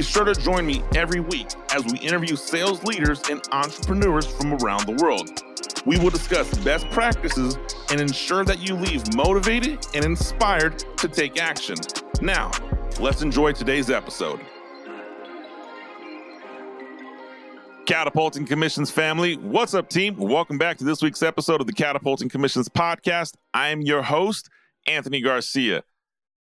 Be sure to join me every week as we interview sales leaders and entrepreneurs from around the world. We will discuss best practices and ensure that you leave motivated and inspired to take action. Now, let's enjoy today's episode. Catapulting Commissions family, what's up, team? Welcome back to this week's episode of the Catapulting Commissions podcast. I am your host, Anthony Garcia.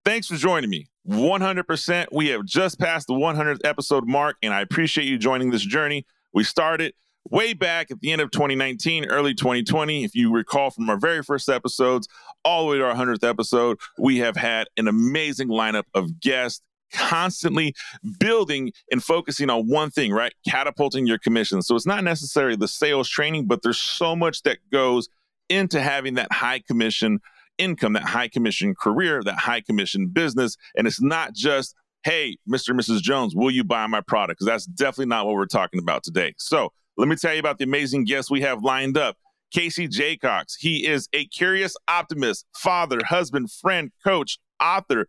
Thanks for joining me. 100%. We have just passed the 100th episode mark, and I appreciate you joining this journey. We started way back at the end of 2019, early 2020. If you recall from our very first episodes, all the way to our 100th episode, we have had an amazing lineup of guests constantly building and focusing on one thing, right? Catapulting your commission. So it's not necessarily the sales training, but there's so much that goes into having that high commission income, that high commission career, that high commission business. And it's not just, hey, Mr. and Mrs. Jones, will you buy my product? Because that's definitely not what we're talking about today. So let me tell you about the amazing guests we have lined up. Casey Jacox. He is a curious optimist, father, husband, friend, coach, author,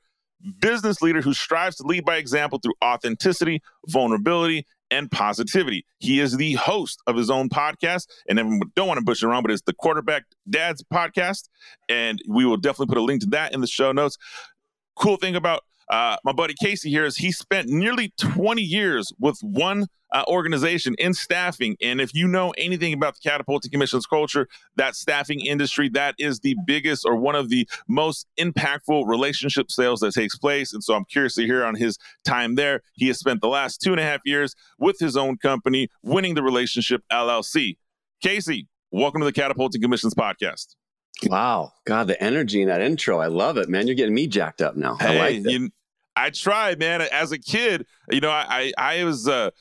business leader who strives to lead by example through authenticity, vulnerability, and positivity. He is the host of his own podcast, and don't want to push it around, but it's the Quarterback Dads podcast, and we will definitely put a link to that in the show notes. Cool thing about uh, my buddy Casey here is he spent nearly 20 years with one uh, organization in staffing. And if you know anything about the catapulting commissions culture, that staffing industry, that is the biggest or one of the most impactful relationship sales that takes place. And so I'm curious to hear on his time there. He has spent the last two and a half years with his own company, winning the relationship LLC. Casey, welcome to the Catapulting Commissions podcast. Wow, God, the energy in that intro, I love it, man. You're getting me jacked up now. Hey, I like you, I tried, man. As a kid, you know, I I, I was uh,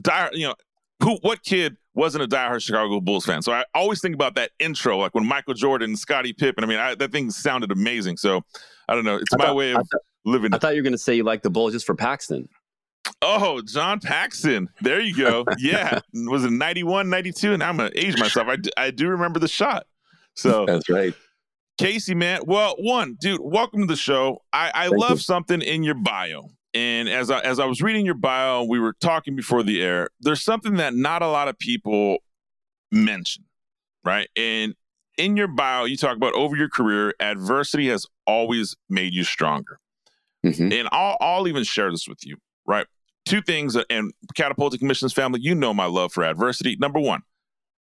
die, you know, who what kid wasn't a diehard Chicago Bulls fan? So I always think about that intro, like when Michael Jordan and Scottie Pippen. I mean, I, that thing sounded amazing. So I don't know. It's I my thought, way of thought, living. I thought you were going to say you like the Bulls just for Paxson. Oh, John Paxson. There you go. Yeah. was it 91, 92? And I'm going to age myself. I, I do remember the shot. So that's right. Casey, man. Well, one, dude, welcome to the show. I, I love you. something in your bio. And as I, as I was reading your bio, we were talking before the air. There's something that not a lot of people mention, right? And in your bio, you talk about over your career, adversity has always made you stronger. Mm-hmm. And I'll, I'll even share this with you, right? Two things, and Catapulting Commissions family, you know my love for adversity. Number one,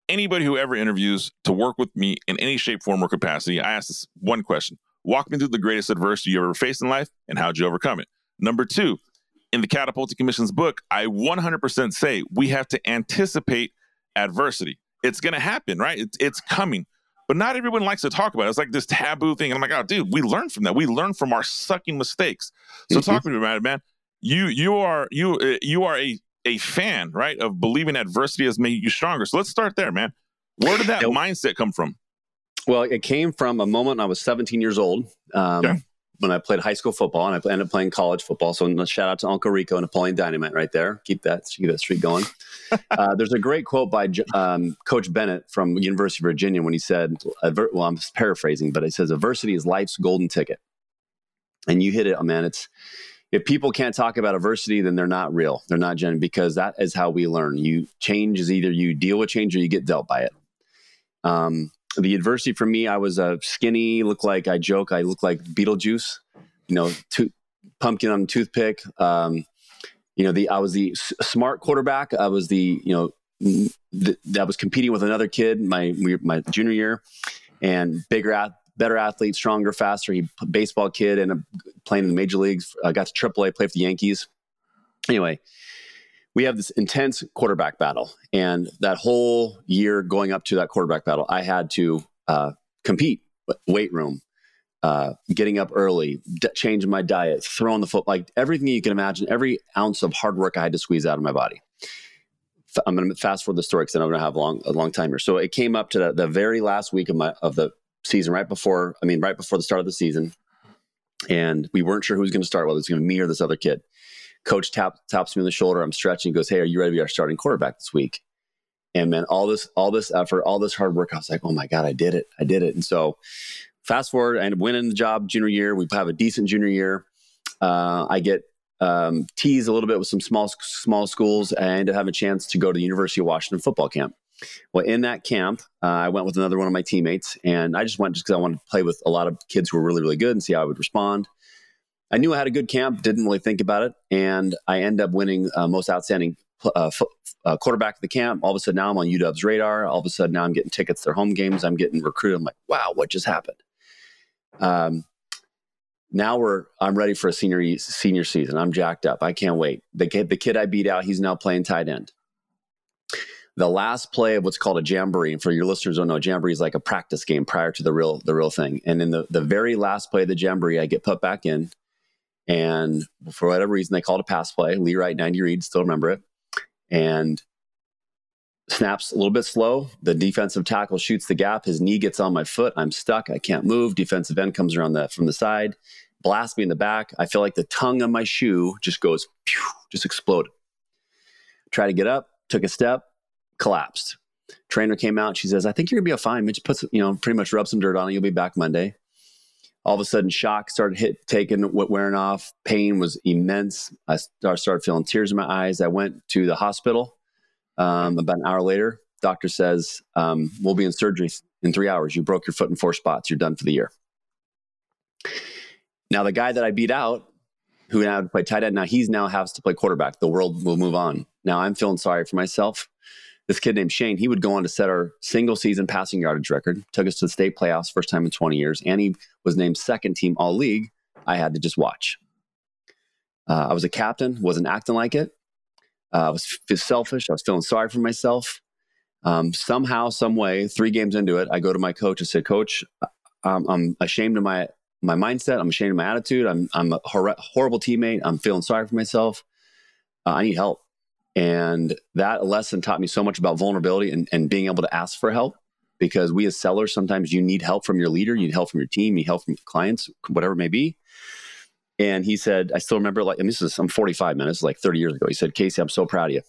anybody who ever interviews to work with me in any shape, form, or capacity, I ask this one question Walk me through the greatest adversity you ever faced in life and how'd you overcome it? Number two, in the Catapulting Commission's book, I 100% say we have to anticipate adversity. It's going to happen, right? It's, it's coming. But not everyone likes to talk about it. It's like this taboo thing. And I'm like, oh, dude, we learn from that. We learn from our sucking mistakes. So mm-hmm. talk to me about it, man. You you are you uh, you are a a fan, right, of believing adversity has made you stronger. So let's start there, man. Where did that mindset come from? Well, it came from a moment I was 17 years old um, okay. when I played high school football, and I ended up playing college football. So shout out to Uncle Rico and Napoleon Dynamite right there. Keep that keep that streak going. uh, there's a great quote by um, Coach Bennett from University of Virginia when he said, "Well, I'm paraphrasing, but it says adversity is life's golden ticket." And you hit it, man. It's if people can't talk about adversity, then they're not real. They're not genuine because that is how we learn. You change is either you deal with change or you get dealt by it. Um, the adversity for me, I was a skinny, look like I joke, I look like Beetlejuice, you know, to, pumpkin on toothpick. Um, you know, the I was the s- smart quarterback. I was the you know th- that was competing with another kid my my junior year, and bigger at better athlete, stronger, faster. He baseball kid and playing in the major leagues. Uh, got to AAA, play for the Yankees. Anyway, we have this intense quarterback battle, and that whole year going up to that quarterback battle, I had to uh, compete, weight room, uh, getting up early, d- changing my diet, throwing the foot, like everything you can imagine. Every ounce of hard work I had to squeeze out of my body I'm going to fast forward the story because I'm to have a long, a long time here. So it came up to the, the very last week of my of the season, right before, I mean, right before the start of the season, and we weren't sure who was going to start, whether it's going to be me or this other kid. Coach tap, taps me on the shoulder. I'm stretching. Goes, "Hey, are you ready to be our starting quarterback this week?" And man, all this, all this effort, all this hard work, I was like, "Oh my god, I did it! I did it!" And so, fast forward, I end up winning the job junior year. We have a decent junior year. Uh, I get um, teased a little bit with some small small schools. I ended up having a chance to go to the University of Washington football camp. Well, in that camp, uh, I went with another one of my teammates, and I just went just because I wanted to play with a lot of kids who were really, really good and see how I would respond. I knew I had a good camp, didn't really think about it, and I end up winning uh, most outstanding uh, uh, quarterback of the camp. All of a sudden, now I'm on UW's radar. All of a sudden, now I'm getting tickets to their home games. I'm getting recruited. I'm like, wow, what just happened? Um, now we're I'm ready for a senior senior season. I'm jacked up. I can't wait. The kid, the kid I beat out, he's now playing tight end. The last play of what's called a jamboree, and for your listeners don't know, jamboree is like a practice game prior to the real the real thing. And in the the very last play of the jamboree, I get put back in, and for whatever reason, they called a pass play. Lee Wright, 90 Reed, still remember it, and snaps a little bit slow. The defensive tackle shoots the gap. His knee gets on my foot. I'm stuck. I can't move. Defensive end comes around the from the side blast me in the back. I feel like the tongue on my shoe just goes, just exploded. Try to get up, took a step, collapsed. Trainer came out. She says, I think you're gonna be fine. Mitch puts, you know, pretty much rub some dirt on it. You'll be back Monday. All of a sudden, shock started hit, taking, wearing off. Pain was immense. I started feeling tears in my eyes. I went to the hospital. Um, about an hour later, doctor says, um, "We'll be in surgery in three hours. You broke your foot in four spots. You're done for the year." Now, the guy that I beat out, who now play tight end, now he's now has to play quarterback. The world will move on. Now I'm feeling sorry for myself. This kid named Shane, he would go on to set our single season passing yardage record, took us to the state playoffs, first time in 20 years, and he was named second team all league. I had to just watch. Uh, I was a captain, wasn't acting like it. Uh, I was f- selfish. I was feeling sorry for myself. Um, somehow, some way, three games into it, I go to my coach and said, "Coach, I'm, I'm ashamed of my my mindset. I'm ashamed of my attitude. I'm I'm a hor- horrible teammate. I'm feeling sorry for myself. Uh, I need help. And that lesson taught me so much about vulnerability and, and being able to ask for help because we as sellers, sometimes you need help from your leader, you need help from your team, you need help from clients, whatever it may be. And he said, I still remember like, and this is, I'm 45 minutes, like 30 years ago. He said, Casey, I'm so proud of you.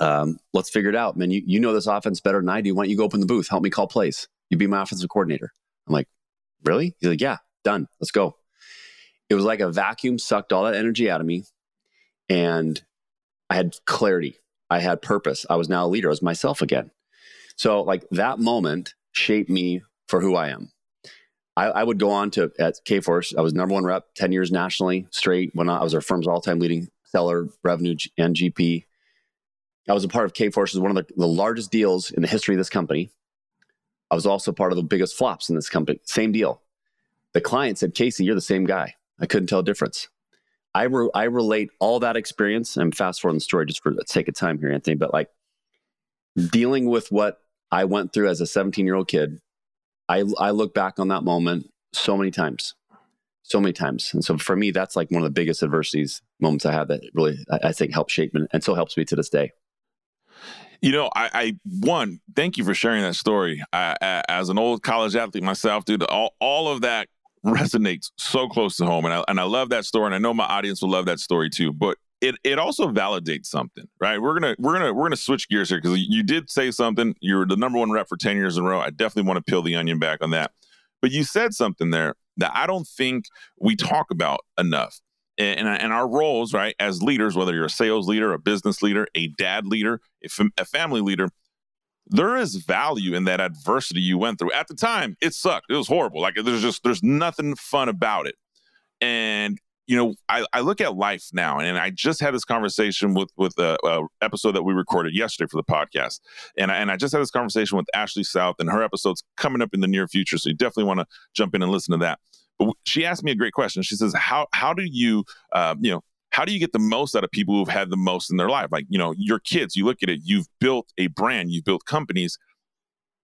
Um, let's figure it out, man. You, you know this offense better than I do. Why don't you go open the booth? Help me call plays. You be my offensive coordinator. I'm like, really? He's like, yeah, done. Let's go. It was like a vacuum sucked all that energy out of me. And I had clarity. I had purpose. I was now a leader. I was myself again. So, like that moment shaped me for who I am. I, I would go on to at Kforce. I was number one rep, 10 years nationally straight when I was our firm's all time leading seller, revenue, and GP. I was a part of Kforce, one of the, the largest deals in the history of this company. I was also part of the biggest flops in this company. Same deal. The client said, Casey, you're the same guy. I couldn't tell a difference. I, re- I relate all that experience. I'm fast forwarding the story just for the sake of time here, Anthony, but like dealing with what I went through as a 17 year old kid, I, I look back on that moment so many times, so many times. And so for me, that's like one of the biggest adversities moments I have that really, I, I think helped shape me and still helps me to this day. You know, I, I one thank you for sharing that story. I, I, as an old college athlete myself, dude, all all of that resonates so close to home, and I and I love that story, and I know my audience will love that story too. But it it also validates something, right? We're gonna we're gonna we're gonna switch gears here because you did say something. You're the number one rep for ten years in a row. I definitely want to peel the onion back on that. But you said something there that I don't think we talk about enough and, and our roles, right, as leaders, whether you're a sales leader, a business leader, a dad leader, a family leader, there is value in that adversity you went through. At the time, it sucked. It was horrible. Like there's just there's nothing fun about it. And you know, I, I look at life now, and I just had this conversation with with a, a, episode that we recorded yesterday for the podcast, and I, and I just had this conversation with Ashley South, and her episode's coming up in the near future, so you definitely want to jump in and listen to that. But she asked me a great question. She says, "How how do you uh, you know how do you get the most out of people who've had the most in their life? Like you know your kids. You look at it. You've built a brand. You've built companies.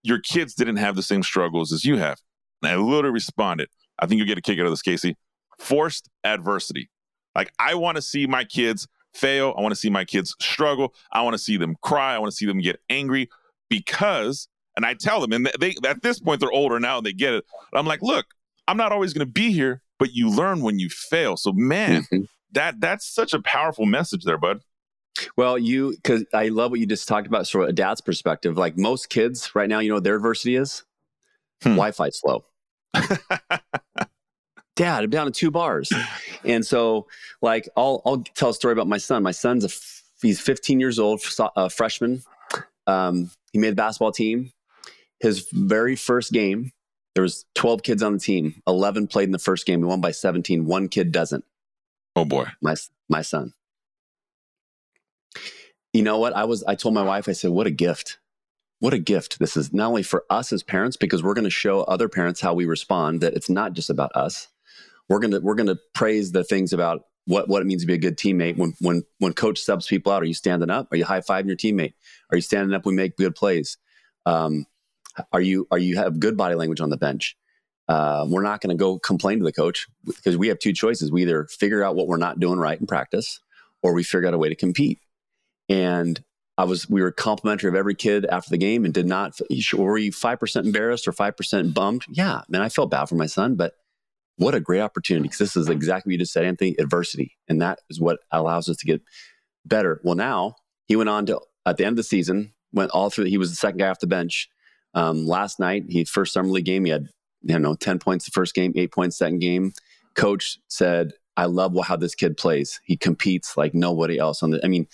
Your kids didn't have the same struggles as you have." And I literally responded, "I think you'll get a kick out of this, Casey. Forced adversity. Like I want to see my kids." fail. I want to see my kids struggle. I want to see them cry. I want to see them get angry because, and I tell them, and they at this point they're older now and they get it. I'm like, look, I'm not always going to be here, but you learn when you fail. So man, mm-hmm. That that's such a powerful message there, bud. Well, you because I love what you just talked about, from a dad's perspective. Like most kids right now, you know, their adversity is hmm. Wi-Fi slow. Dad, I'm down to two bars, and so like I'll I'll tell a story about my son. My son's a he's 15 years old, a freshman. Um, he made the basketball team. His very first game, there was 12 kids on the team. 11 played in the first game. We won by 17. One kid doesn't. Oh boy, my my son you know what? I was, I told my wife, I said, what a gift. What a gift this is not only for us as parents, because we're going to show other parents how we respond, that it's not just about us. We're going to, we're going to praise the things about what, what it means to be a good teammate. When, when, when coach subs people out, are you standing up? Are you high fiving your teammate? Are you standing up? We make good plays. Um, are you, are you have good body language on the bench? Uh, we're not going to go complain to the coach because we have two choices. We either figure out what we're not doing right in practice or we figure out a way to compete. And I was, we were complimentary of every kid after the game and did not, were you 5% embarrassed or 5% bummed? Yeah, man, I felt bad for my son, but what a great opportunity because this is exactly what you just said, Anthony adversity. And that is what allows us to get better. Well, now he went on to, at the end of the season, went all through, he was the second guy off the bench. Um, last night, he first summer league game, he had, you know, 10 points the first game, eight points second game. Coach said, I love how this kid plays. He competes like nobody else on the, I mean,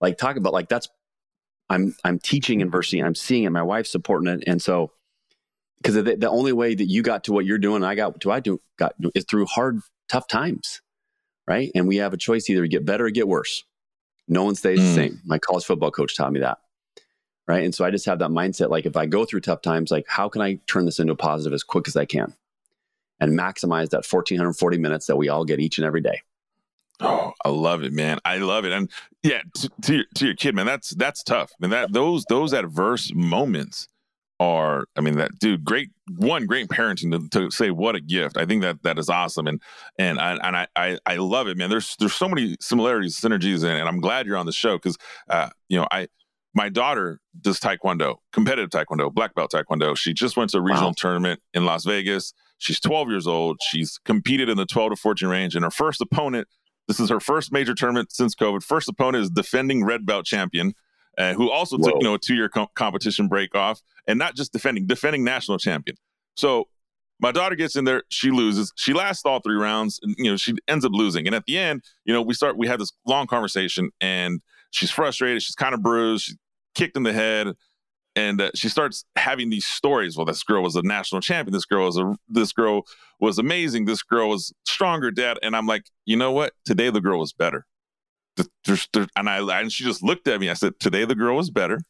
like talk about like that's I'm I'm teaching adversity. I'm seeing it. My wife's supporting it, and so because the, the, only way that you got to what you're doing, I got to I do got is through hard, tough times, right? And we have a choice: either get better or get worse. No one stays mm. the same. My college football coach taught me that, right? And so I just have that mindset: like if I go through tough times, like how can I turn this into a positive as quick as I can, and maximize that 1440 minutes that we all get each and every day. Oh, I love it, man. I love it. And yeah, to, to, your, to your kid, man, that's that's tough. I mean, that those those adverse moments are, I mean, that dude, great one, great parenting to, to say what a gift. I think that that is awesome, and and I and I I, I love it, man. There's there's so many similarities, synergies, and, and I'm glad you're on the show because uh, you know I my daughter does taekwondo, competitive taekwondo, black belt taekwondo. She just went to a regional wow. tournament in Las Vegas. She's 12 years old. She's competed in the 12 to 14 range, and her first opponent this is her first major tournament since COVID. First opponent is defending red belt champion, uh, who also Whoa. took you know a two year com- competition break off, and not just defending, defending national champion. So my daughter gets in there, she loses. She lasts all three rounds, and you know she ends up losing. And at the end, you know we start we have this long conversation, and she's frustrated. She's kind of bruised. She's kicked in the head and uh, she starts having these stories. Well, this girl was a national champion. This girl was a this girl was amazing. This girl was stronger, dad. And I'm like, you know what? Today the girl was better. And I and she just looked at me. I said, today the girl was better,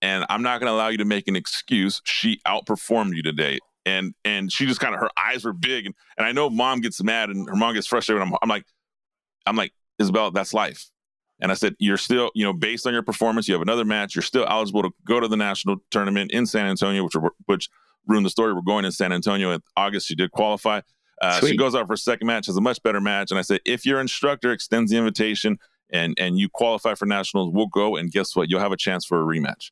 and I'm not going to allow you to make an excuse. She outperformed you today. And and she just kind of her eyes were big, and, and I know mom gets mad and her mom gets frustrated. I'm, I'm like, I'm like Isabel, that's life and I said, You're still, you know, based on your performance, you have another match. You're still eligible to go to the national tournament in San Antonio, which, which ruined the story. We're going in San Antonio in August. She did qualify. Uh, she goes out for a second match, has a much better match. And I said, If your instructor extends the invitation and, and you qualify for nationals, we'll go. And guess what? You'll have a chance for a rematch.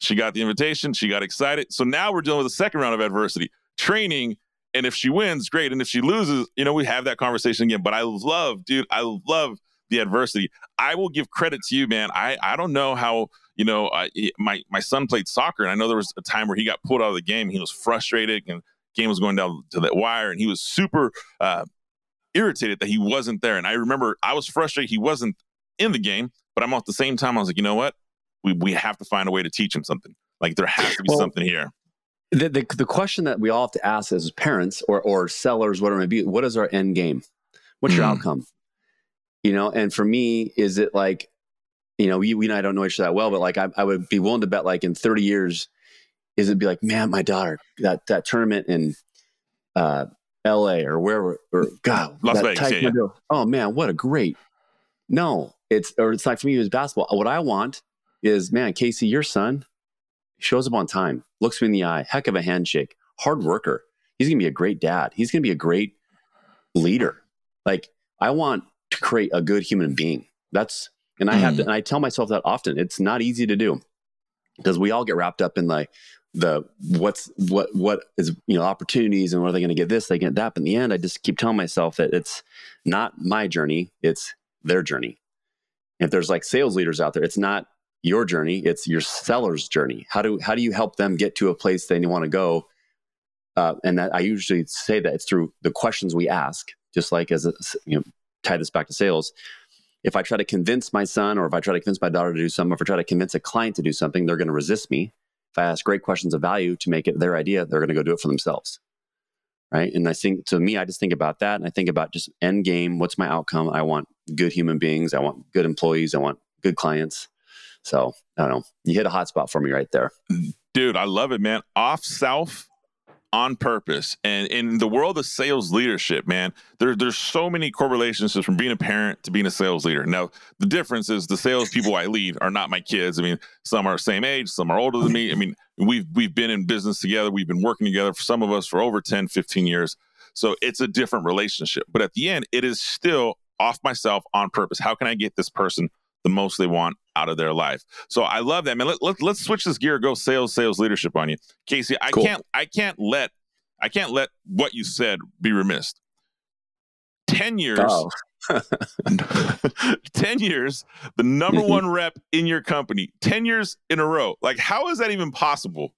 She got the invitation. She got excited. So now we're dealing with a second round of adversity, training. And if she wins, great. And if she loses, you know, we have that conversation again. But I love, dude, I love the adversity. I will give credit to you, man. I I don't know how you know uh, my my son played soccer, and I know there was a time where he got pulled out of the game. He was frustrated, and game was going down to that wire, and he was super uh, irritated that he wasn't there. And I remember I was frustrated he wasn't in the game, but I'm at the same time I was like, you know what, we we have to find a way to teach him something. Like there has to be well, something here. The, the, the question that we all have to ask as parents or or sellers, whatever it may be, what is our end game? What's your mm. outcome? You know and for me is it like you know we, we and i don't know each other that well but like I, I would be willing to bet like in 30 years is it be like man my daughter that that tournament in uh la or wherever or god Las Vegas, yeah, yeah. oh man what a great no it's or it's like for me it's basketball. What i want is man casey your son shows up on time looks me in the eye heck of a handshake hard worker. He's gonna be a great dad. He's gonna be a great leader. Like i want to create a good human being. That's and I mm. have to, and I tell myself that often. It's not easy to do because we all get wrapped up in like the what's what what is you know opportunities and what are they going to get this they get that but in the end i just keep telling myself that it's not my journey it's their journey if there's like sales leaders out there it's not your journey it's your seller's journey how do how do you help them get to a place they want to go uh, and that i usually say that it's through the questions we ask just like as a, you know tie this back to sales if i try to convince my son or if i try to convince my daughter to do something or if i try to convince a client to do something they're going to resist me if I ask great questions of value to make it their idea, they're going to go do it for themselves. Right. And I think to me, I just think about that and I think about just end game. What's my outcome? I want good human beings. I want good employees. I want good clients. So I don't know. You hit a hot spot for me right there. Dude, I love it, man. Off South on purpose. And in the world of sales leadership, man, there, there's so many correlations from being a parent to being a sales leader. Now, the difference is the sales people I lead are not my kids. I mean, some are same age, some are older than me. I mean, we've we've been in business together, we've been working together for some of us for over 10, 15 years. So it's a different relationship. But at the end, it is still off myself on purpose. How can I get this person the most they want out of their life. So I love that, man. Let, let, let's switch this gear, go sales, sales leadership on you. Casey, I cool. can't I can't let I can't let what you said be remiss. 10 years oh. 10 years the number one rep in your company 10 years in a row like how is that even possible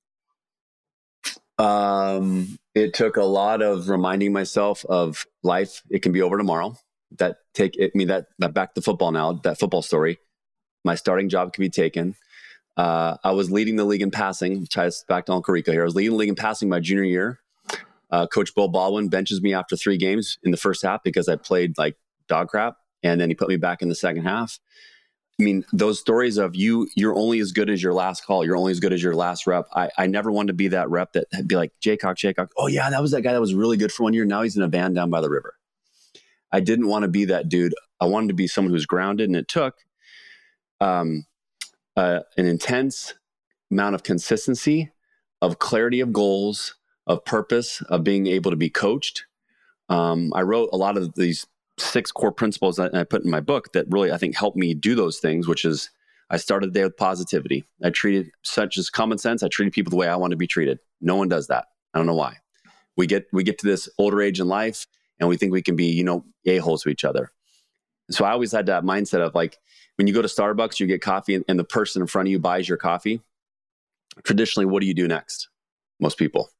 um it took a lot of reminding myself of life it can be over tomorrow that take I mean that that back to football now, that football story. My starting job could be taken. Uh, I was leading the league in passing, ties back to Uncle Rico here. I was leading the league in passing my junior year. Uh, Coach Bill Baldwin benches me after three games in the first half because I played like dog crap, and then he put me back in the second half. I mean, those stories of you, you're only as good as your last call. You're only as good as your last rep. I, I never wanted to be that rep that be like, Jacox, Jacox. Oh, yeah, that was that guy that was really good for one year. Now he's in a van down by the river. I didn't want to be that dude. I wanted to be someone who's grounded, and it took um, uh, an intense amount of consistency, of clarity of goals, of purpose, of being able to be coached. Um, I wrote a lot of these six core principles that I put in my book that really I think helped me do those things, which is I started the day with positivity. I treated such as common sense. I treated people the way I want to be treated. No one does that. I don't know why. We get we get to this older age in life and we think we can be, you know, a-holes to each other. So I always had that mindset of like, when you go to Starbucks, you get coffee and, and the person in front of you buys your coffee. Traditionally, what do you do next? Most people.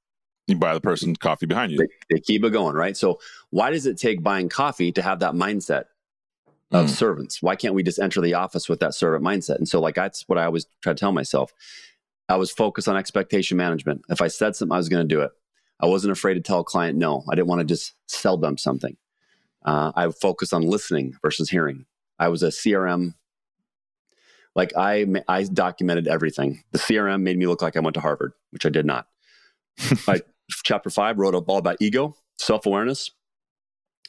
You buy the person coffee behind you. They, they keep it going, right? So why does it take buying coffee to have that mindset of mm. servants? Why can't we just enter the office with that servant mindset? And so like that's what I always try to tell myself. I was focused on expectation management. If I said something, I was going to do it. I wasn't afraid to tell a client no. I didn't want to just sell them something. Uh, I focused on listening versus hearing. I was a CRM. Like I, I documented everything. The CRM made me look like I went to Harvard, which I did not. I, chapter five wrote up all about ego, self awareness,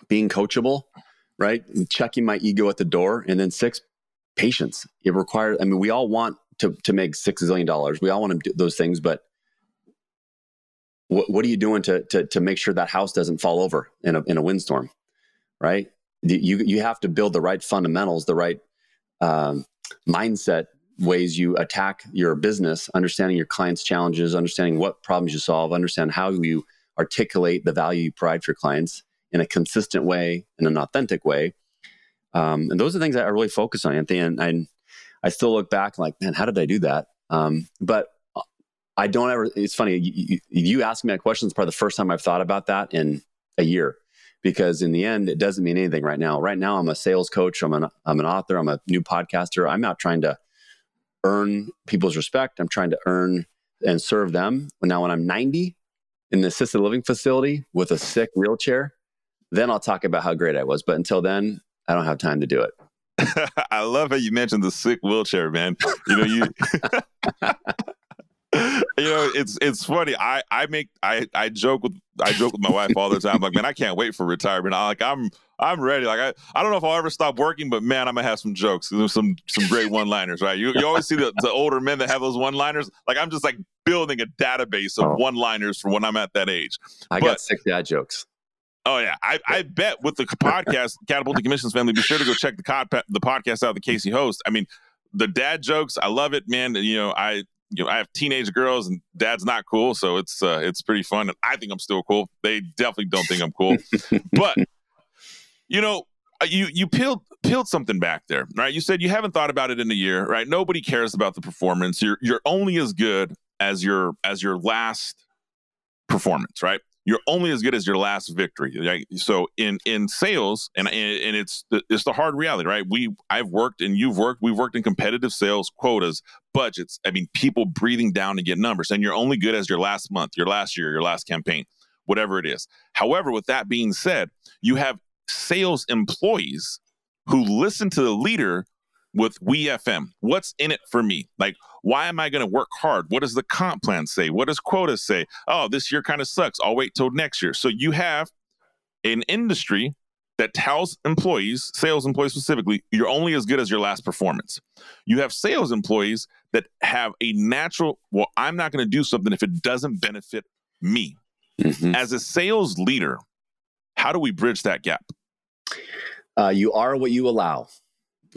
being coachable, right? And checking my ego at the door. And then six, patience. It requires, I mean, we all want to, to make six zillion dollars. We all want to do those things, but what, what are you doing to, to, to make sure that house doesn't fall over in a, in a windstorm, right? You, you have to build the right fundamentals, the right um, mindset ways you attack your business, understanding your clients' challenges, understanding what problems you solve, understand how you articulate the value you provide for clients in a consistent way, in an authentic way. Um, and those are things that I really focus on, Anthony. And I, I still look back like, man, how did I do that? Um, but I don't ever. It's funny. You, you, me that question. It's probably the first time I've thought about that in a year, because in the end, it doesn't mean anything right now. Right now, I'm a sales coach. I'm an I'm an author. I'm a new podcaster. I'm not trying to earn people's respect. I'm trying to earn and serve them. Now, when I'm 90 in the assisted living facility with a sick wheelchair, then I'll talk about how great I was. But until then, I don't have time to do it. I love how you mentioned the sick wheelchair, man. You know, you you know, it's it's funny. I I make I I joke with I joke with my wife all the time. like, man, I can't wait for retirement. I like I'm I'm ready. Like I, I don't know if I'll ever stop working, but man, I'm gonna have some jokes. There's some some great one liners, right? You you always see the, the older men that have those one liners. Like I'm just like building a database of oh. one liners for when I'm at that age. I but, got sick dad jokes. Oh yeah, I, I bet with the podcast Catapulting Commissions family, be sure to go check the cod, the podcast out. The Casey host. I mean, the dad jokes. I love it, man. You know, I you know I have teenage girls and dad's not cool, so it's uh, it's pretty fun. And I think I'm still cool. They definitely don't think I'm cool, but you know, uh, you you peeled peeled something back there, right? You said you haven't thought about it in a year, right? Nobody cares about the performance. You're you're only as good as your as your last performance, right? You're only as good as your last victory. Right? So in in sales, and and it's the, it's the hard reality, right? We I've worked and you've worked. We've worked in competitive sales quotas, budgets. I mean, people breathing down to get numbers, and you're only good as your last month, your last year, your last campaign, whatever it is. However, with that being said, you have sales employees who listen to the leader with WIIFM. What's in it for me? Like, why am I going to work hard? What does the comp plan say? What does quotas say? Oh, this year kind of sucks. I'll wait till next year. So you have an industry that tells employees, sales employees specifically, you're only as good as your last performance. You have sales employees that have a natural, well, I'm not going to do something if it doesn't benefit me. Mm-hmm. As a sales leader, how do we bridge that gap? Uh, you are what you allow.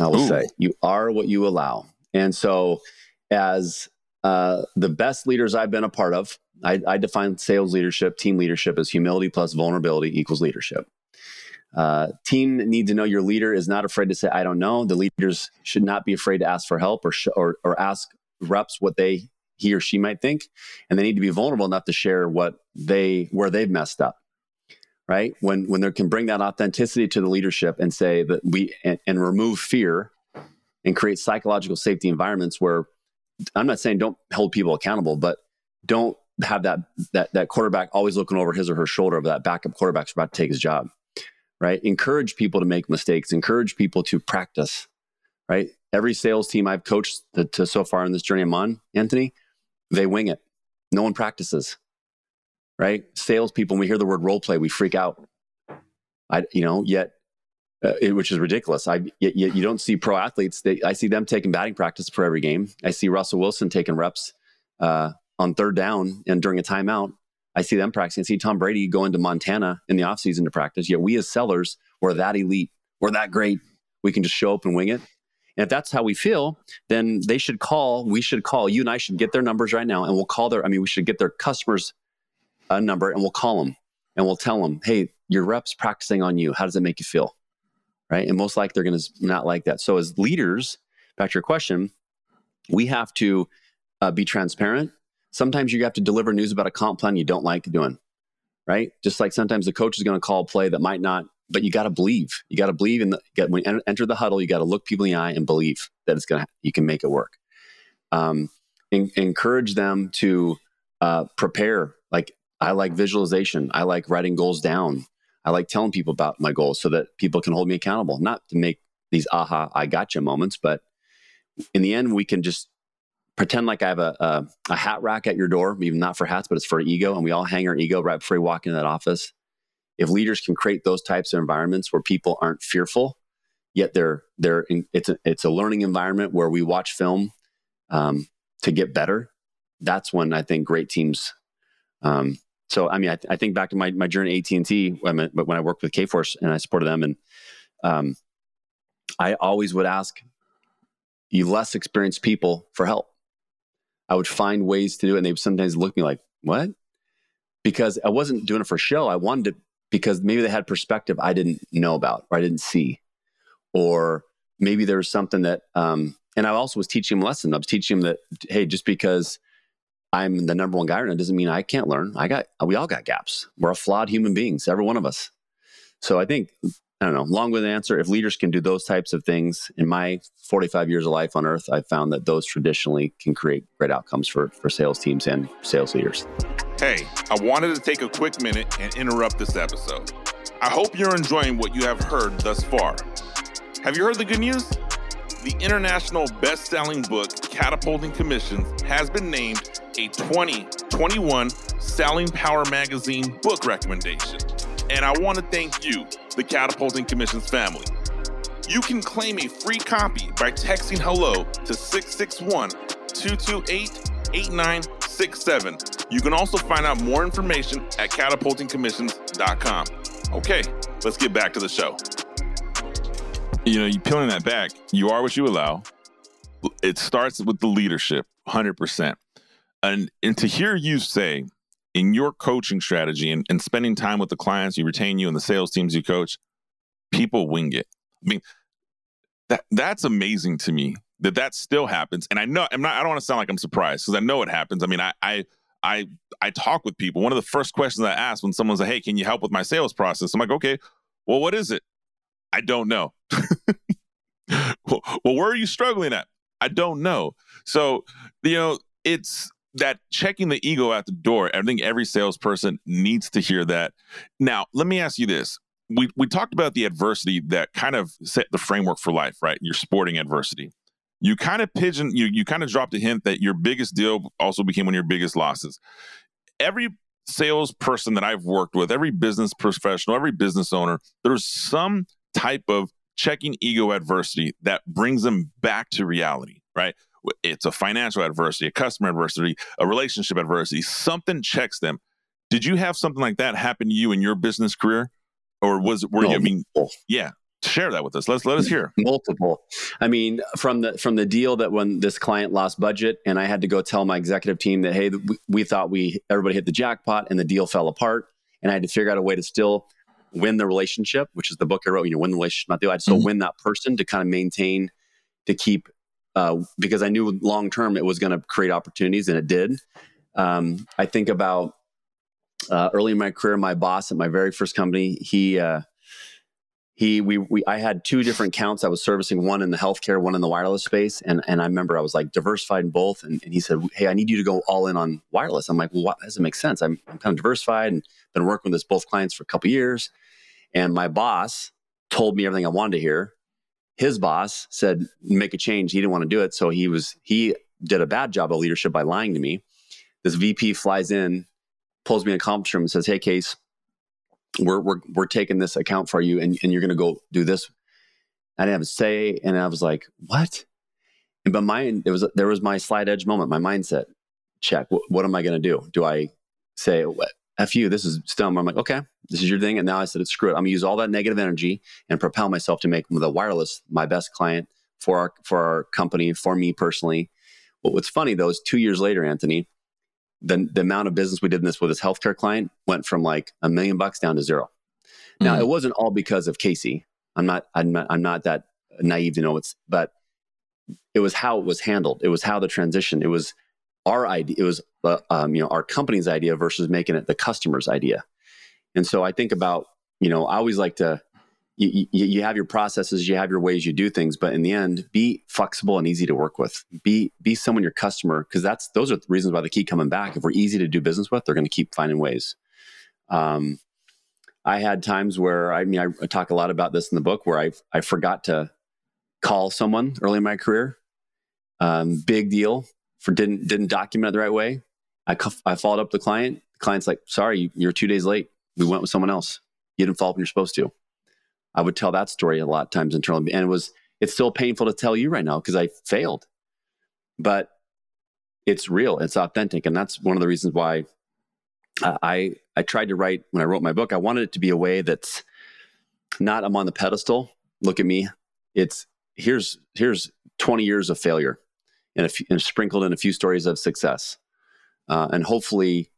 I will Ooh. say you are what you allow. And so, as uh, the best leaders I've been a part of, I, I, define sales leadership, team leadership as humility plus vulnerability equals leadership. Uh, team need to know your leader is not afraid to say, I don't know. The leaders should not be afraid to ask for help or, sh- or, or ask reps what they, he or she might think. And they need to be vulnerable enough to share what they, where they've messed up right? When when they can bring that authenticity to the leadership and say that we and, and remove fear and create psychological safety environments where I'm not saying don't hold people accountable, but don't have that that that quarterback always looking over his or her shoulder of that backup quarterback's about to take his job. Right? Encourage people to make mistakes, encourage people to practice. Right? Every sales team I've coached to, to so far in this journey I'm on, Anthony, they wing it. No one practices right? Salespeople, when we hear the word role play, we freak out. I, you know, yet, uh, it, which is ridiculous. I, yet, yet you don't see pro athletes. They, I see them taking batting practice for every game. I see Russell Wilson taking reps uh, on third down and during a timeout. I see them practicing. I see Tom Brady going to Montana in the offseason to practice. Yet we as sellers, we're that elite. We're that great. We can just show up and wing it. And if that's how we feel, then they should call. We should call. You and I should get their numbers right now, and we'll call their. I mean, we should get their customers a number and we'll call them and we'll tell them, hey, your rep's practicing on you. How does it make you feel? Right. And most likely they're going to not like that. So, as leaders, back to your question, we have to uh, be transparent. Sometimes you have to deliver news about a comp plan you don't like doing. Right. Just like sometimes the coach is going to call a play that might not, but you got to believe. You got to believe in the, get, when you enter the huddle, you got to look people in the eye and believe that it's going to, you can make it work. Um, encourage them to uh, prepare. Like I like visualization. I like writing goals down. I like telling people about my goals so that people can hold me accountable, not to make these aha, I gotcha moments, but in the end, we can just pretend like I have a, a, a, hat rack at your door, even not for hats, but it's for ego. And we all hang our ego right before we walk into that office. If leaders can create those types of environments where people aren't fearful, yet they're, they're in, it's, a, it's a learning environment where we watch film um, to get better. That's when I think great teams um, so I mean, I, th- I, think back to my, my journey at AT&T when, I, when I worked with Kforce and I supported them. And um, I always would ask you less experienced people for help. I would find ways to do it. And they would sometimes look at me like, what? Because I wasn't doing it for show. I wanted to, because maybe they had perspective I didn't know about or I didn't see. Or maybe there was something that, um, and I also was teaching them a lesson. I was teaching them that, hey, just because I'm the number one guy right now doesn't mean I can't learn. I got, we all got gaps. We're a flawed human beings, every one of us. So I think, I don't know, long an answer. If leaders can do those types of things in my 45 years of life on earth, I've found that those traditionally can create great outcomes for, for sales teams and sales leaders. Hey, I wanted to take a quick minute and interrupt this episode. I hope you're enjoying what you have heard thus far. Have you heard the good news? The international best selling book, Catapulting Commissions, has been named a 2021 Selling Power Magazine book recommendation. And I want to thank you, the Catapulting Commissions family. You can claim a free copy by texting hello to 661 228 8967. You can also find out more information at catapultingcommissions.com. Okay, let's get back to the show. You know, you peeling that back, you are what you allow. It starts with the leadership, 100%. And, and to hear you say in your coaching strategy and, and spending time with the clients you retain you and the sales teams you coach, people wing it. I mean, that that's amazing to me that that still happens. And I know I'm not. I don't want to sound like I'm surprised because I know it happens. I mean, I I I I talk with people. One of the first questions I ask when someone's like, "Hey, can you help with my sales process?" I'm like, "Okay, well, what is it?" I don't know. well, where are you struggling at? I don't know. So, you know, it's that checking the ego at the door. I think every salesperson needs to hear that. Now, let me ask you this. We, we talked about the adversity that kind of set the framework for life, right? Your sporting adversity. You kind of pigeon, you, you kind of dropped a hint that your biggest deal also became one of your biggest losses. Every salesperson that I've worked with, every business professional, every business owner, there's some type of checking ego adversity that brings them back to reality, right? It's a financial adversity, a customer adversity, a relationship adversity. Something checks them. Did you have something like that happen to you in your business career? Or was were no, you, I oh, mean, yeah, share that with us. Let's let us hear. Multiple. I mean, from the from the deal that when this client lost budget and I had to go tell my executive team that hey, we, we thought we everybody hit the jackpot and the deal fell apart, and I had to figure out a way to still win the relationship, which is the book I wrote. You know, win the relationship, not the. I'd still mm-hmm. win that person to kind of maintain, to keep, uh, because I knew long term it was going to create opportunities, and it did. Um, I think about uh, early in my career, my boss at my very first company, he. Uh, he we, we I had two different counts. I was servicing one in the healthcare, one in the wireless space, and and I remember I was like diversified in both. And, and he said, "Hey, I need you to go all in on wireless." I'm like, "Well, what, doesn't make sense. I'm, I'm kind of diversified and been working with this both clients for a couple years." And my boss told me everything I wanted to hear. His boss said, "Make a change." He didn't want to do it, so he was he did a bad job of leadership by lying to me. This VP flies in, pulls me in a conference room, and says, "Hey, Case." We're we're we're taking this account for you, and and you're going to go do this. I didn't have a say, and I was like, what? And but mine, there was there was my slide edge moment, my mindset check. What, what am I going to do? Do I say, F you, this is dumb. I'm like, okay, this is your thing. And now I said, screw it. I'm gonna use all that negative energy and propel myself to make the wireless my best client for our for our company, for me personally. But what's funny though is two years later, Anthony, the, the amount of business we did in this with this healthcare client went from like a million bucks down to zero. Now mm-hmm. it wasn't all because of Casey. I'm not, I'm not, I'm not that naive to know it's, but it was how it was handled. It was how the transition, it was our idea. It was, uh, um, you know, our company's idea versus making it the customer's idea. And so I think about, you know, I always like to you, you, have your processes, you have your ways you do things, but in the end, be flexible and easy to work with. Be be someone your customer because that's those are the reasons why they keep coming back. If we're easy to do business with, they're going to keep finding ways. Um, I had times where I mean I, I talk a lot about this in the book where I I forgot to call someone early in my career. Um, big deal for didn't didn't document it the right way. I I followed up the client. The client's like, "Sorry, you're two days late. We went with someone else. You didn't follow up when you're supposed to." I would tell that story a lot of times internally. And it was, it's still painful to tell you right now because I failed. But it's real, it's authentic. And that's one of the reasons why I, I tried to write, when I wrote my book, I wanted it to be a way that's not I'm on the pedestal. Look at me. It's here's, here's 20 years of failure and, a few, and sprinkled in a few stories of success. Uh, and hopefully,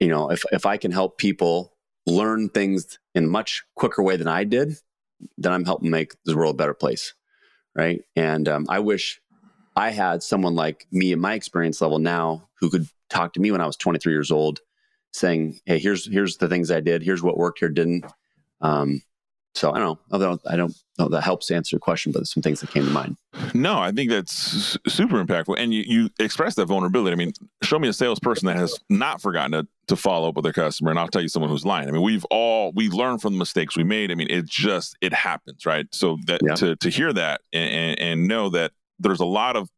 you know, if, if I can help people learn things in much quicker way than I did, then I'm helping make the world a better place. Right. And um, I wish I had someone like me at my experience level now who could talk to me when I was 23 years old saying, Hey, here's, here's the things I did. Here's what worked here. Didn't. Um, so I don't know. Although I don't know that helps answer your question, but some things that came to mind. No, I think that's super impactful. And you, you express that vulnerability. I mean, show me a salesperson that has not forgotten to, to follow up with their customer, and I'll tell you someone who's lying. I mean, we've all we learn from the mistakes we made. I mean, it just it happens, right? So that yeah. to to hear that and, and, and know that there's a lot of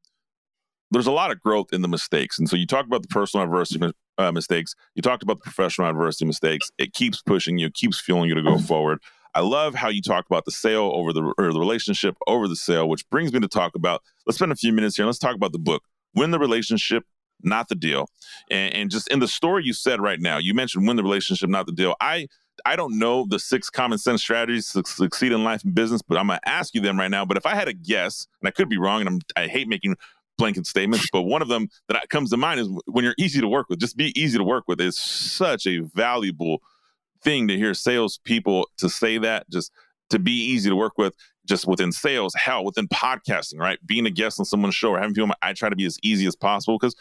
there's a lot of growth in the mistakes. And so you talk about the personal adversity uh, mistakes. You talked about the professional adversity mistakes. It keeps pushing you, keeps fueling you to go forward. I love how you talk about the sale over the or the relationship over the sale, which brings me to talk about. Let's spend a few minutes here. Let's talk about the book, "Win the Relationship, Not the Deal," and, and just in the story you said right now. You mentioned "Win the Relationship, Not the Deal." I I don't know the six common sense strategies to succeed in life and business, but I'm gonna ask you them right now. But if I had a guess, and I could be wrong, and I'm, I hate making blanket statements, but one of them that comes to mind is when you're easy to work with. Just be easy to work with is such a valuable thing to hear salespeople to say that. Just to be easy to work with, just within sales, hell, within podcasting, right? Being a guest on someone's show or having people, I try to be as easy as possible because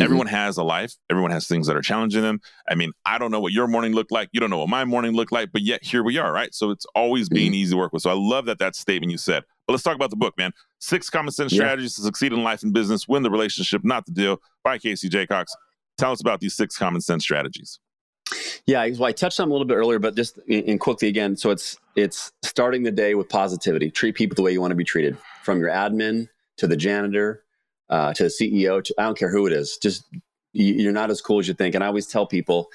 Mm-hmm. Everyone has a life. Everyone has things that are challenging them. I mean, I don't know what your morning looked like. You don't know what my morning looked like, but yet here we are, right? So it's always being mm-hmm. easy to work with. So I love that that statement you said. But let's talk about the book, man. Six common sense yeah. strategies to succeed in life and business, win the relationship, not the deal. By Casey Jacox. Tell us about these six common sense strategies. Yeah, well, I touched on a little bit earlier, but just in, quickly again. So it's it's starting the day with positivity. Treat people the way you want to be treated, from your admin to the janitor uh, to the CEO. To, I don't care who it is. Just you're not as cool as you think. And I always tell people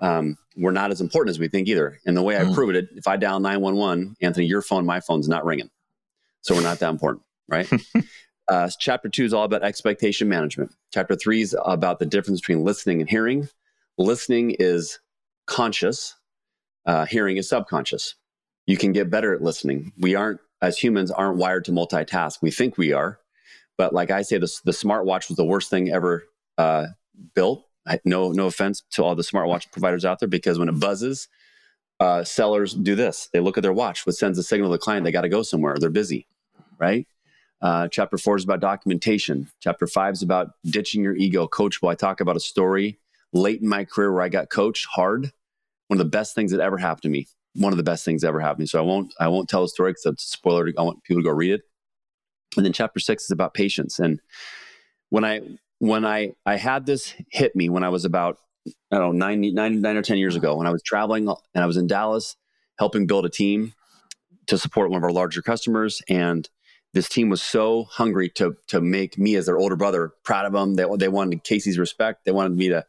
um, we're not as important as we think either. And the way I mm. prove it, if I dial 911, Anthony, your phone, my phone's not ringing. So we're not that important, right? uh, chapter two is all about expectation management. Chapter three is about the difference between listening and hearing. Listening is conscious, uh, hearing is subconscious. You can get better at listening. We aren't, as humans, aren't wired to multitask. We think we are. But like I say, the, the smartwatch was the worst thing ever uh, built. I, no, no offense to all the smartwatch providers out there, because when it buzzes, uh, sellers do this. They look at their watch, which sends a signal to the client they got to go somewhere. They're busy, right? Uh, chapter four is about documentation. Chapter five is about ditching your ego, coachable. I talk about a story late in my career where I got coached hard. One of the best things that ever happened to me. One of the best things ever happened to me. So I won't I won't tell the story because it's a spoiler. I want people to go read it. And then chapter six is about patience. And when I when I I had this hit me when I was about I don't know nine, nine, nine or ten years ago when I was traveling and I was in Dallas helping build a team to support one of our larger customers and this team was so hungry to to make me as their older brother proud of them. They they wanted Casey's respect. They wanted me to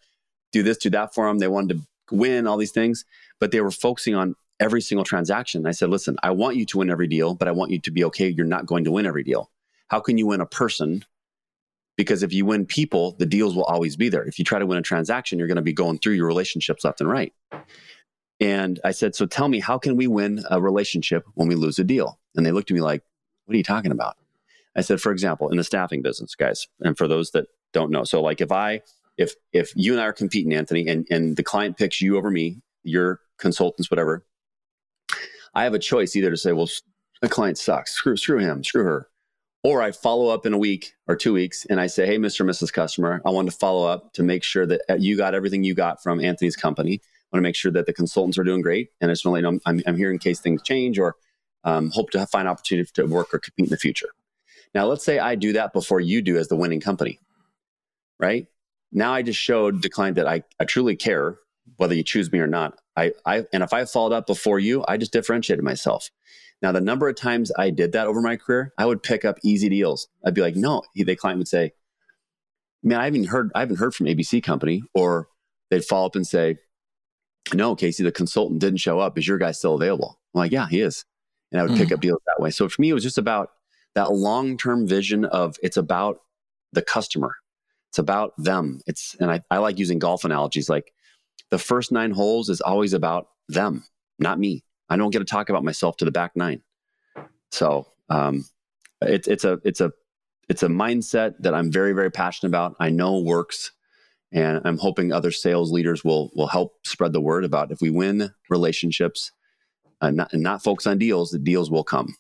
do this, do that for them. They wanted to win all these things, but they were focusing on every single transaction. I said, listen, I want you to win every deal, but I want you to be okay. You're not going to win every deal. How can you win a person because if you win people, the deals will always be there. If you try to win a transaction, you're going to be going through your relationships left and right. And I said, So tell me, how can we win a relationship when we lose a deal? And they looked at me like, What are you talking about? I said, For example, in the staffing business, guys, and for those that don't know, so like if I, if if you and I are competing, Anthony, and, and the client picks you over me, your consultants, whatever, I have a choice either to say, Well, the client sucks, screw, screw him, screw her or I follow up in a week or two weeks and I say, Hey, Mr. and Mrs. Customer, I want to follow up to make sure that uh, you got everything you got from Anthony's company. I want to make sure that the consultants are doing great. And I just want to let you know I'm, I'm here in case things change or um, hope to find opportunity to work or compete in the future. Now, let's say I do that before you do as the winning company, right? Now I just showed the client that I, I truly care whether you choose me or not. I, I, and if I followed up before you, I just differentiated myself. Now, the number of times I did that over my career, I would pick up easy deals. I'd be like, no, the client would say, man, I haven't heard, I haven't heard from ABC company, or they'd follow up and say, no, Casey, the consultant didn't show up. Is your guy still available? I'm like, yeah, he is. And I would mm. pick up deals that way. So for me, it was just about that long-term vision of it's about the customer. It's about them. It's, and I, I like using golf analogies. Like the first nine holes is always about them, not me. I don't get to talk about myself to the back nine. So um, it's it's a it's a it's a mindset that I'm very very passionate about. I know works, and I'm hoping other sales leaders will will help spread the word about if we win relationships and not, and not focus on deals, the deals will come.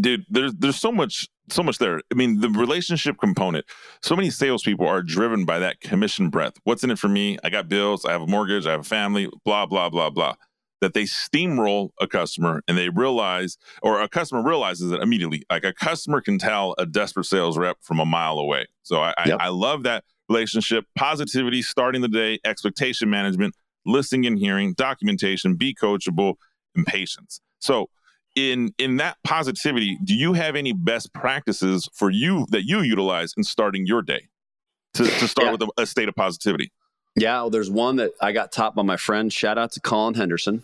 Dude, there's there's so much so much there. I mean, the relationship component. So many salespeople are driven by that commission breath. What's in it for me? I got bills. I have a mortgage. I have a family. Blah blah blah blah that they steamroll a customer and they realize, or a customer realizes it immediately. Like a customer can tell a desperate sales rep from a mile away. So I, yep. I, I love that relationship, positivity, starting the day, expectation management, listening and hearing, documentation, be coachable, and patience. So in in that positivity, do you have any best practices for you that you utilize in starting your day to, to start yeah. with a, a state of positivity? Yeah, well, there's one that I got taught by my friend. Shout out to Colin Henderson.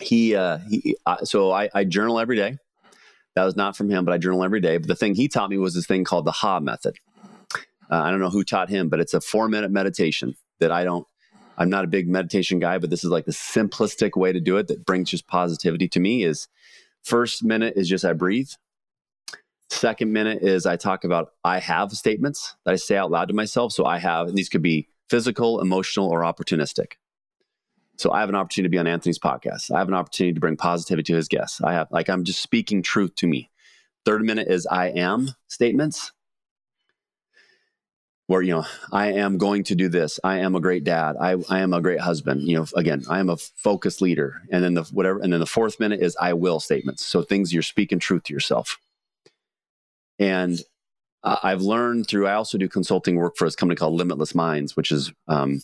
He, uh, he uh, so I, I journal every day. That was not from him, but I journal every day. But the thing he taught me was this thing called the Ha method. Uh, I don't know who taught him, but it's a four minute meditation that I don't. I'm not a big meditation guy, but this is like the simplistic way to do it that brings just positivity to me is first minute is just I breathe. Second minute is I talk about I have statements that I say out loud to myself. So I have, and these could be physical, emotional, or opportunistic. So I have an opportunity to be on Anthony's podcast. I have an opportunity to bring positivity to his guests. I have, like, I'm just speaking truth to me. Third minute is I am statements where you know i am going to do this. I am a great dad. I, I am a great husband. You know again i am a focused leader. And then the whatever and then the fourth minute is i will statements. So things you're speaking truth to yourself. And i've learned through i also do consulting work for this company called limitless minds which is um,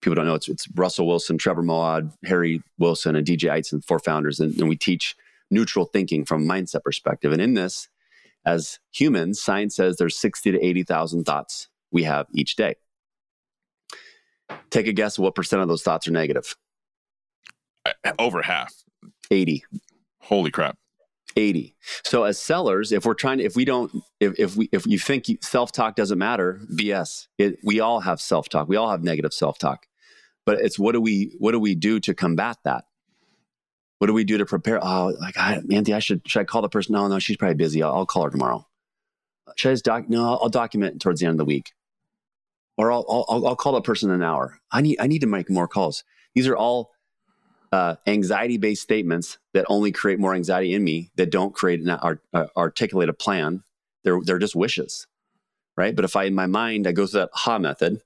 people don't know it's, it's russell wilson trevor Moawad harry wilson and dj Eitzen, four founders. And, and we teach neutral thinking from mindset perspective. And in this as humans science says there's 60 to 80000 thoughts we have each day. Take a guess what percent of those thoughts are negative? Uh, over half. 80. Holy crap. 80. So as sellers, if we're trying to, if we don't, if, if we, if you think self-talk doesn't matter, BS. It, we all have self-talk. We all have negative self-talk, but it's what do we, what do we do to combat that? What do we do to prepare? Oh, like, I, Andy, I should, should I call the person? No, no, she's probably busy. I'll, I'll call her tomorrow. Should I just doc? No, I'll document towards the end of the week or I'll, I'll, I'll call that person in an hour. I need, I need to make more calls. These are all uh, anxiety based statements that only create more anxiety in me that don't create an art, uh, articulate a plan. They're, they're just wishes, right? But if I, in my mind, I go through that Ha method,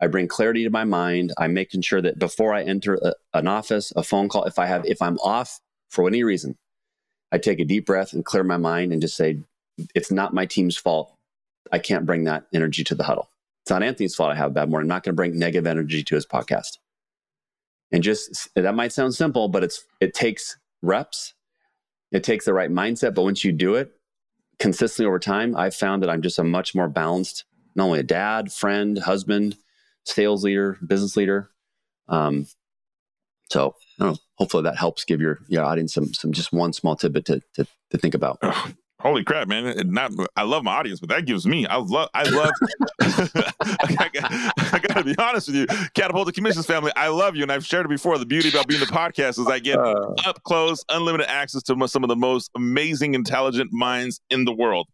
I bring clarity to my mind. I'm making sure that before I enter a, an office, a phone call, if I have, if I'm off for any reason, I take a deep breath and clear my mind and just say, it's not my team's fault. I can't bring that energy to the huddle. It's not Anthony's fault I have a bad morning. I'm not going to bring negative energy to his podcast. And just that might sound simple, but it's it takes reps. It takes the right mindset. But once you do it consistently over time, I've found that I'm just a much more balanced, not only a dad, friend, husband, sales leader, business leader. Um, so know, hopefully that helps give your your audience some some just one small tidbit to to, to think about. Holy crap, man! Not, I love my audience, but that gives me. I love. I love. I, got, I gotta be honest with you, catapult the Commissions family. I love you, and I've shared it before. The beauty about being the podcast is I get uh, up close, unlimited access to some of the most amazing, intelligent minds in the world.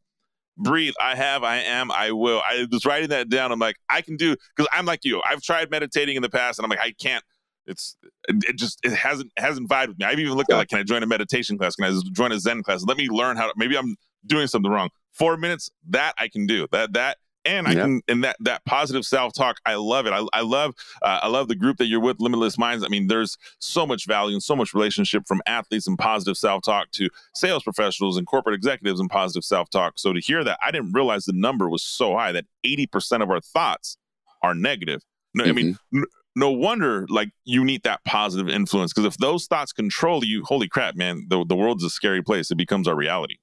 Breathe. I have. I am. I will. I was writing that down. I'm like, I can do because I'm like you. I've tried meditating in the past, and I'm like, I can't it's it just it hasn't hasn't vibed with me. I've even looked at like, can I join a meditation class? Can I join a Zen class? Let me learn how to. Maybe I'm doing something wrong. Four minutes that I can do that that and I yep. can and that that positive self talk. I love it. I, I love uh, I love the group that you're with, Limitless Minds. I mean, there's so much value and so much relationship from athletes and positive self talk to sales professionals and corporate executives and positive self talk. So to hear that, I didn't realize the number was so high that 80 percent of our thoughts are negative. No, mm-hmm. I mean, mm-hmm no wonder like you need that positive influence because if those thoughts control you holy crap man the, the world's a scary place. It becomes our reality.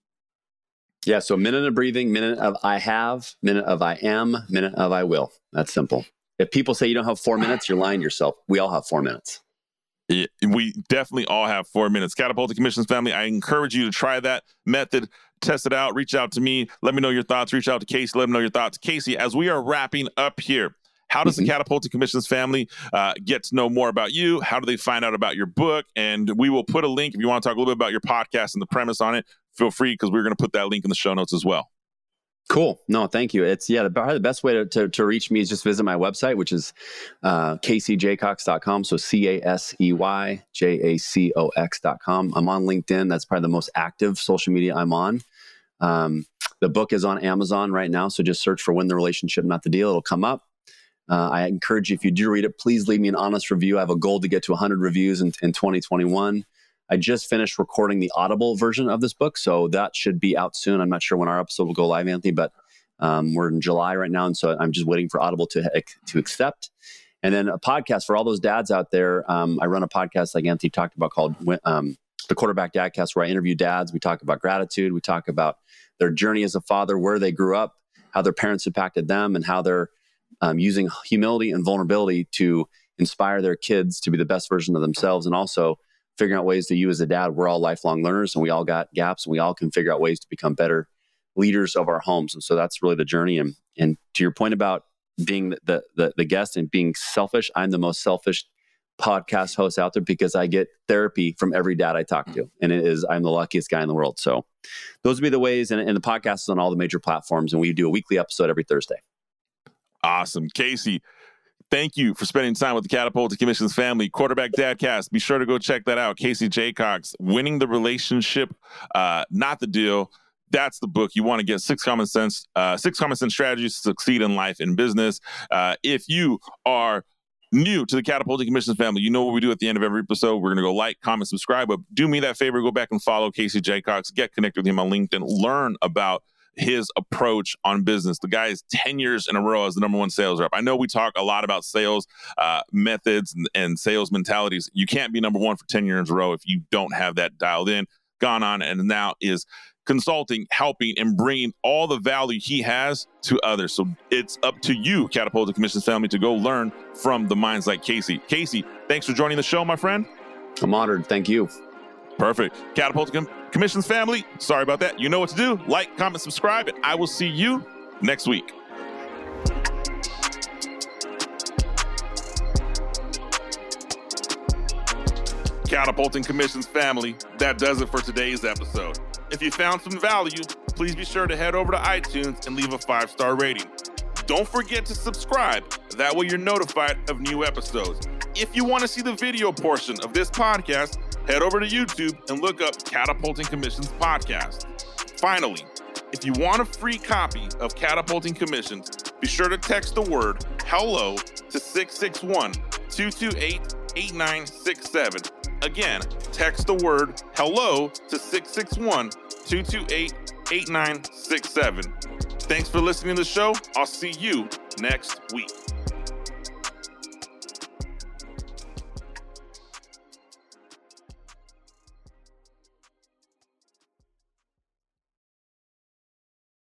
Yeah so minute of breathing minute of i have minute of i am minute of i will. That's simple. If people say you don't have four minutes you're lying to yourself. We all have four minutes. Yeah, we definitely all have four minutes. Catapulted commissions family i encourage you to try that method. Test it out. Reach out to me. Let me know your thoughts. Reach out to casey. Let me know your thoughts. Casey as we are wrapping up here how does mm-hmm. the Catapulting Commissions family uh, get to know more about you? How do they find out about your book? And we will put a link if you want to talk a little bit about your podcast and the premise on it. Feel free because we're going to put that link in the show notes as well. Cool. No, thank you. It's yeah, the, probably the best way to, to, to, reach me is just visit my website, which is uh, caseyjacox.com. So C A S E Y J A C O X.com. I'm on LinkedIn. That's probably the most active social media I'm on. Um, the book is on Amazon right now. So just search for Win the Relationship, Not the Deal. It'll come up. Uh, I encourage you, if you do read it, please leave me an honest review. I have a goal to get to 100 reviews in, in 2021. I just finished recording the Audible version of this book, so that should be out soon. I'm not sure when our episode will go live, Anthony, but um, we're in July right now, and so I'm just waiting for Audible to to accept. And then a podcast for all those dads out there. Um, I run a podcast like Anthony talked about called um, the Quarterback Dadcast, where I interview dads. We talk about gratitude. We talk about their journey as a father, where they grew up, how their parents impacted them, and how they're um, using humility and vulnerability to inspire their kids to be the best version of themselves and also figuring out ways that you as a dad we're all lifelong learners and we all got gaps and we all can figure out ways to become better leaders of our homes and so that's really the journey and and to your point about being the, the the guest and being selfish. I'm the most selfish podcast host out there because I get therapy from every dad I talk to. And it is, I'm the luckiest guy in the world. So those would be the ways. And, and the podcast is on all the major platforms. And we do a weekly episode every Thursday. Awesome. Casey, thank you for spending time with the Catapult Commissions family. Quarterback Dadcast. Be sure to go check that out. Casey Jacox, Winning the Relationship, uh, Not the Deal. That's the book. You want to get six common sense, uh, six common sense strategies to succeed in life and business. Uh, if you are new to the Catapulting Commissions family, you know what we do at the end of every episode. We're going to go like, comment, subscribe. But do me that favor, go back and follow Casey Jacox, get connected with him on LinkedIn, learn about his approach on business. The guy is 10 years in a row as the number one sales rep. I know we talk a lot about sales uh, methods and, and sales mentalities. You can't be number one for 10 years in a row if you don't have that dialed in, gone on, and now is consulting, helping, and bringing all the value he has to others. So it's up to you, Catapult Commissions family, to go learn from the minds like Casey. Casey, thanks for joining the show, my friend. I'm honored. Thank you. Perfect. Catapult Commissions family, sorry about that. You know what to do. Like, comment, subscribe, and I will see you next week. Catapulting Commissions family, that does it for today's episode. If you found some value, please be sure to head over to iTunes and leave a five star rating. Don't forget to subscribe, that way you're notified of new episodes. If you want to see the video portion of this podcast, head over to YouTube and look up Catapulting Commissions Podcast. Finally, if you want a free copy of Catapulting Commissions, be sure to text the word HELLO to 661 228 8967. Again, text the word HELLO to 661 228 8967. Thanks for listening to the show. I'll see you next week.